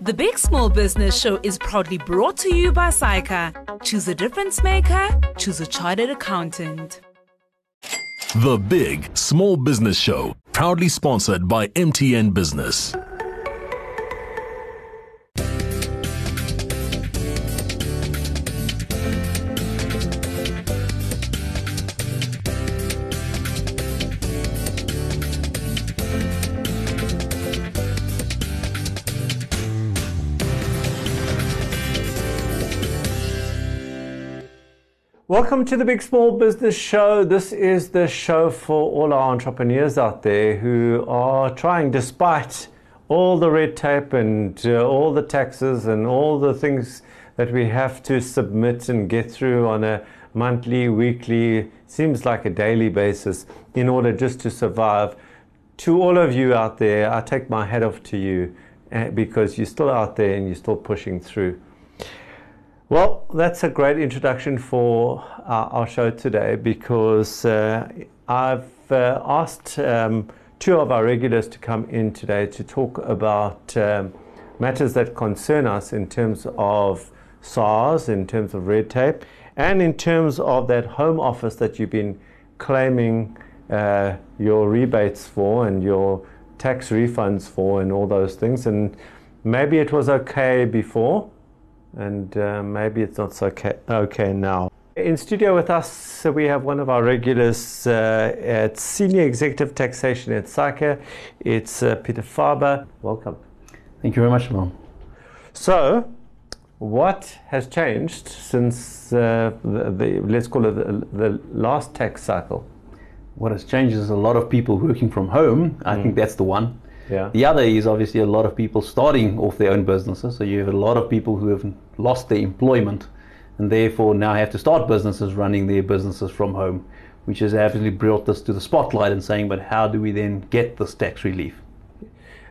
The Big Small Business Show is proudly brought to you by SAICA. Choose a difference maker, choose a chartered accountant. The Big Small Business Show, proudly sponsored by MTN Business. Welcome to the Big Small Business Show. This is the show for all our entrepreneurs out there who are trying, despite all the red tape and uh, all the taxes and all the things that we have to submit and get through on a monthly, weekly, seems like a daily basis in order just to survive. To all of you out there, I take my hat off to you uh, because you're still out there and you're still pushing through. Well, that's a great introduction for our, our show today because uh, I've uh, asked um, two of our regulars to come in today to talk about um, matters that concern us in terms of SARS, in terms of red tape, and in terms of that home office that you've been claiming uh, your rebates for and your tax refunds for and all those things. And maybe it was okay before and uh, maybe it's not so okay, okay now. In studio with us, we have one of our regulars uh, at Senior Executive Taxation at SAICA. It's uh, Peter Faber. Welcome. Thank you very much, Mom. So, what has changed since uh, the, the, let's call it the, the, last tax cycle? What has changed is a lot of people working from home. I mm. think that's the one. Yeah. The other is obviously a lot of people starting off their own businesses. So you have a lot of people who have lost their employment and therefore now have to start businesses running their businesses from home, which has absolutely brought this to the spotlight and saying, but how do we then get this tax relief?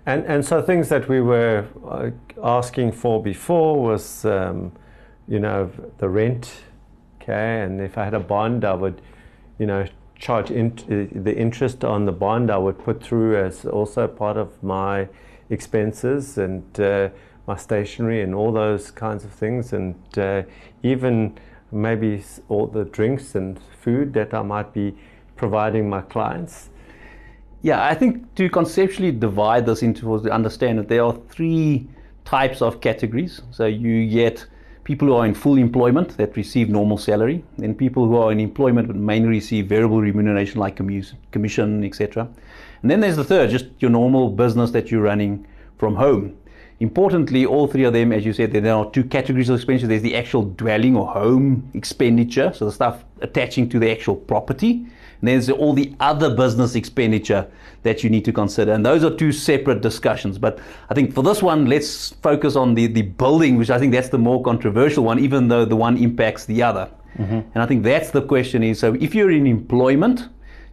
And, and so things that we were uh, asking for before was, um, you know, the rent, okay, and if I had a bond, I would, you know, charge in, uh, the interest on the bond I would put through as also part of my expenses and uh, my stationery and all those kinds of things, and uh, even maybe all the drinks and food that I might be providing my clients. Yeah, I think to conceptually divide this into to understand that there are three types of categories. So you get people who are in full employment that receive normal salary, then people who are in employment but mainly receive variable remuneration like commission, etc. And then there's the third, just your normal business that you're running from home. Importantly, all three of them, as you said, there are two categories of expenditure. There's the actual dwelling or home expenditure, so the stuff attaching to the actual property. And there's all the other business expenditure that you need to consider. And those are two separate discussions. But I think for this one, let's focus on the, the building, which I think that's the more controversial one, even though the one impacts the other. Mm-hmm. And I think that's the question is so if you're in employment,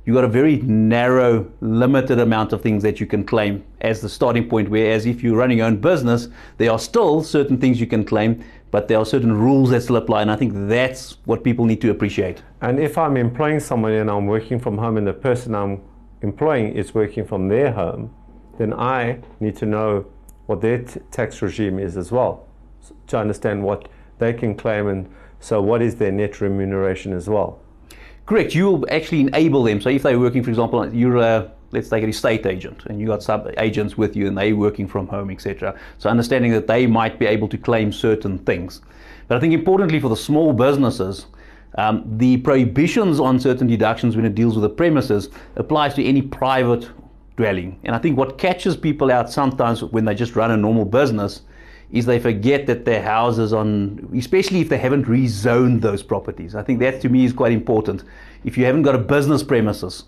you've got a very narrow, limited amount of things that you can claim as the starting point. Whereas if you're running your own business, there are still certain things you can claim, but there are certain rules that still apply. And I think that's what people need to appreciate. And if I'm employing someone and I'm working from home and the person I'm employing is working from their home, then I need to know what their t- tax regime is as well to understand what they can claim and so what is their net remuneration as well. Correct. You will actually enable them. So if they're working, for example, you're a let's take an estate agent, and you got sub agents with you, and they're working from home, etc. So understanding that they might be able to claim certain things. But I think importantly for the small businesses, um, the prohibitions on certain deductions when it deals with the premises applies to any private dwelling. And I think what catches people out sometimes when they just run a normal business is they forget that their houses on, especially if they haven't rezoned those properties. I think that to me is quite important. If you haven't got a business premises,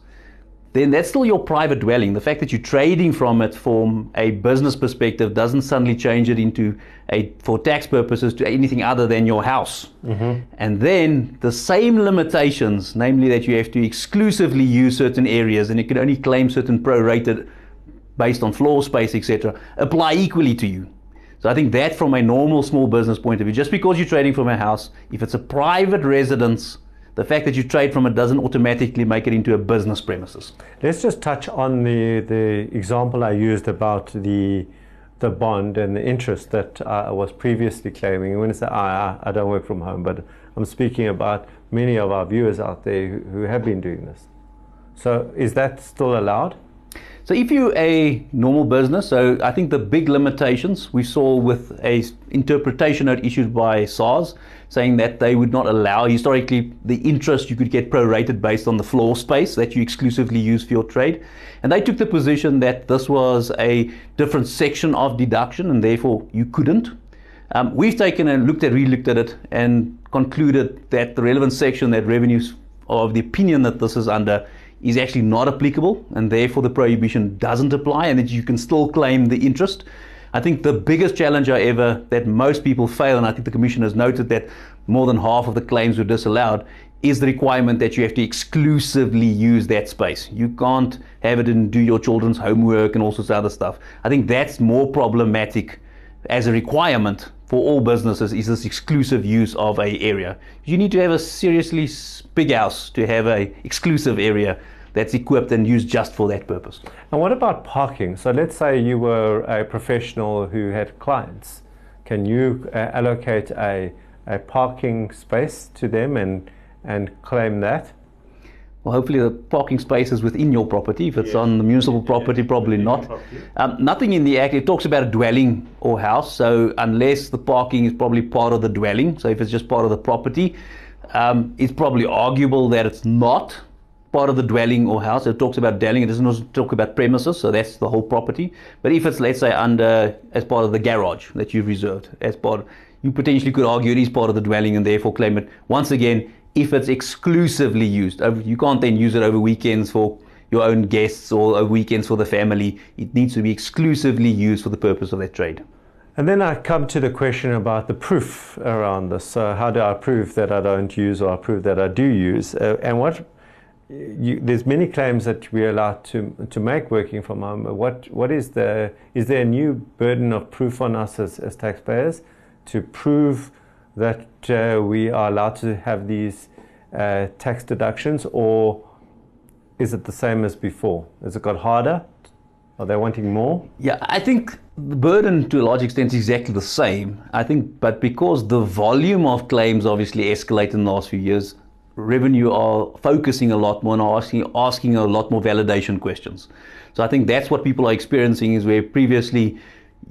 then that's still your private dwelling. The fact that you're trading from it from a business perspective doesn't suddenly change it into a, for tax purposes, to anything other than your house. Mm-hmm. And then the same limitations, namely that you have to exclusively use certain areas and you can only claim certain prorated based on floor space, etc., apply equally to you. So I think that from a normal small business point of view, just because you're trading from a house, if it's a private residence, the fact that you trade from it doesn't automatically make it into a business premises. Let's just touch on the, the example I used about the the bond and the interest that I was previously claiming. When I say I, I don't work from home, but I'm speaking about many of our viewers out there who, who have been doing this. So is that still allowed? So if you're a normal business, so I think the big limitations we saw with a interpretation note issued by SARS saying that they would not allow historically the interest you could get prorated based on the floor space that you exclusively use for your trade. And they took the position that this was a different section of deduction and therefore you couldn't. Um, we've taken and looked at, re-looked at it and concluded that the relevant section that revenues of the opinion that this is under is actually not applicable and therefore the prohibition doesn't apply and that you can still claim the interest. I think the biggest challenge, however, that most people fail, and I think the Commission has noted that more than half of the claims were disallowed, is the requirement that you have to exclusively use that space. You can't have it and do your children's homework and all sorts of other stuff. I think that's more problematic as a requirement for all businesses is this exclusive use of a area. You need to have a seriously big house to have a exclusive area that's equipped and used just for that purpose. And what about parking? So let's say you were a professional who had clients. Can you uh, allocate a, a parking space to them and, and claim that? Well, hopefully the parking space is within your property. If it's on the municipal property, probably not. Um, nothing in the Act, it talks about a dwelling or house. So unless the parking is probably part of the dwelling, so if it's just part of the property, um, it's probably arguable that it's not part of the dwelling or house. It talks about dwelling. It doesn't talk about premises, so that's the whole property. But if it's, let's say, under as part of the garage that you've reserved, as part, you potentially could argue it is part of the dwelling and therefore claim it. Once again, if it's exclusively used. You can't then use it over weekends for your own guests or over weekends for the family. It needs to be exclusively used for the purpose of that trade. And then I come to the question about the proof around this. So, how do I prove that I don't use or I prove that I do use? Uh, and what you, there's many claims that we're allowed to to make working from home. What what is the is there a new burden of proof on us as, as taxpayers to prove that uh, we are allowed to have these uh, tax deductions, or is it the same as before? Has it got harder? Are they wanting more? Yeah, I think the burden to a large extent is exactly the same. I think, but because the volume of claims obviously escalated in the last few years, revenue are focusing a lot more and asking asking a lot more validation questions. So I think that's what people are experiencing is where previously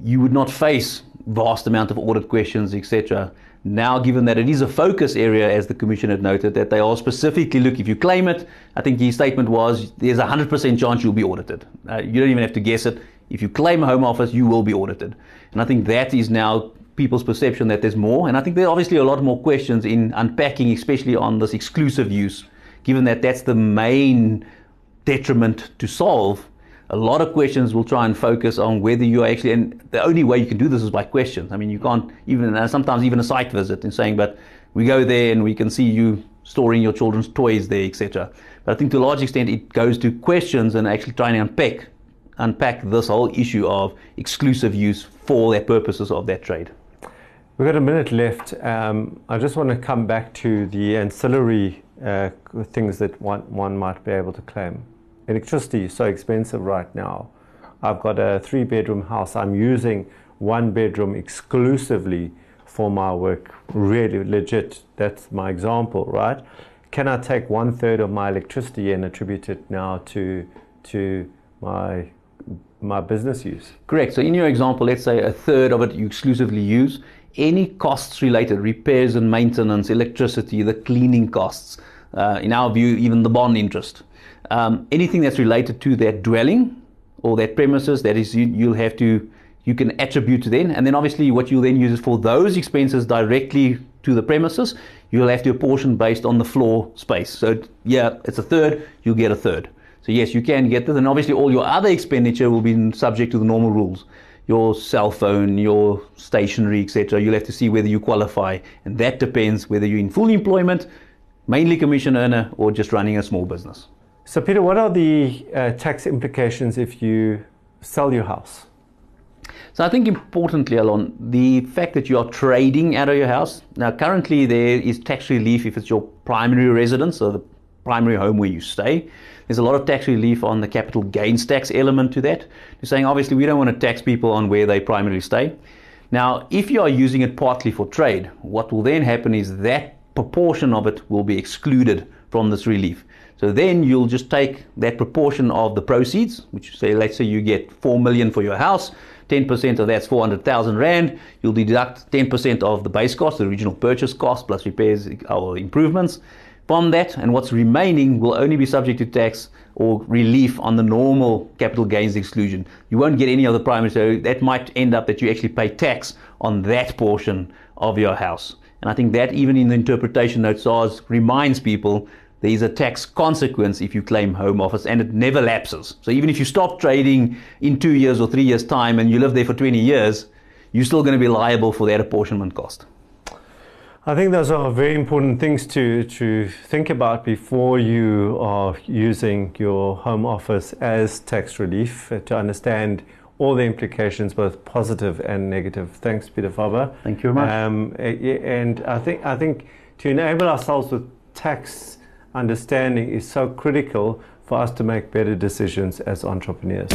you would not face vast amount of audit questions, etc. Now, given that it is a focus area, as the Commission had noted, that they are specifically look, if you claim it, I think the statement was there's a 100% chance you'll be audited. Uh, you don't even have to guess it. If you claim a Home Office, you will be audited. And I think that is now people's perception that there's more. And I think there are obviously a lot more questions in unpacking, especially on this exclusive use, given that that's the main detriment to solve a lot of questions will try and focus on whether you are actually, and the only way you can do this is by questions. I mean, you can't even, sometimes even a site visit and saying, but we go there and we can see you storing your children's toys there, etc. But I think to a large extent it goes to questions and actually trying to unpack, unpack this whole issue of exclusive use for the purposes of that trade. We've got a minute left. Um, I just want to come back to the ancillary uh, things that one, one might be able to claim electricity is so expensive right now. I've got a three bedroom house. I'm using one bedroom exclusively for my work. Really legit. That's my example, right? Can I take one third of my electricity and attribute it now to to my my business use? Correct. So in your example, let's say a third of it you exclusively use. Any costs related, repairs and maintenance, electricity, the cleaning costs, uh, in our view, even the bond interest um, anything that's related to that dwelling or that premises, that is, you, you'll have to, you can attribute to then. And then obviously what you'll then use is for those expenses directly to the premises, you'll have to apportion based on the floor space. So yeah, it's a third, you'll get a third. So yes, you can get this, and obviously all your other expenditure will be subject to the normal rules. Your cell phone, your stationery, etc. You'll have to see whether you qualify, and that depends whether you're in full employment, mainly commission earner, or just running a small business. So, Peter, what are the uh, tax implications if you sell your house? So, I think importantly, Alon, the fact that you are trading out of your house. Now, currently, there is tax relief if it's your primary residence, so the primary home where you stay. There's a lot of tax relief on the capital gains tax element to that. You're saying obviously we don't want to tax people on where they primarily stay. Now, if you are using it partly for trade, what will then happen is that proportion of it will be excluded from this relief. So then you'll just take that proportion of the proceeds, which say, let's say you get 4 million for your house, 10% of that's 400,000 Rand. You'll deduct 10% of the base cost, the original purchase cost, plus repairs or improvements from that. And what's remaining will only be subject to tax or relief on the normal capital gains exclusion. You won't get any of the primary, so that might end up that you actually pay tax on that portion of your house. And I think that even in the interpretation note SARS reminds people there is a tax consequence if you claim home office and it never lapses. So even if you stop trading in two years or three years' time and you live there for 20 years, you're still going to be liable for that apportionment cost. I think those are very important things to, to think about before you are using your home office as tax relief to understand all the implications, both positive and negative. Thanks, Peter Faber. Thank you very much. Um, and I think, I think to enable ourselves with tax understanding is so critical for us to make better decisions as entrepreneurs.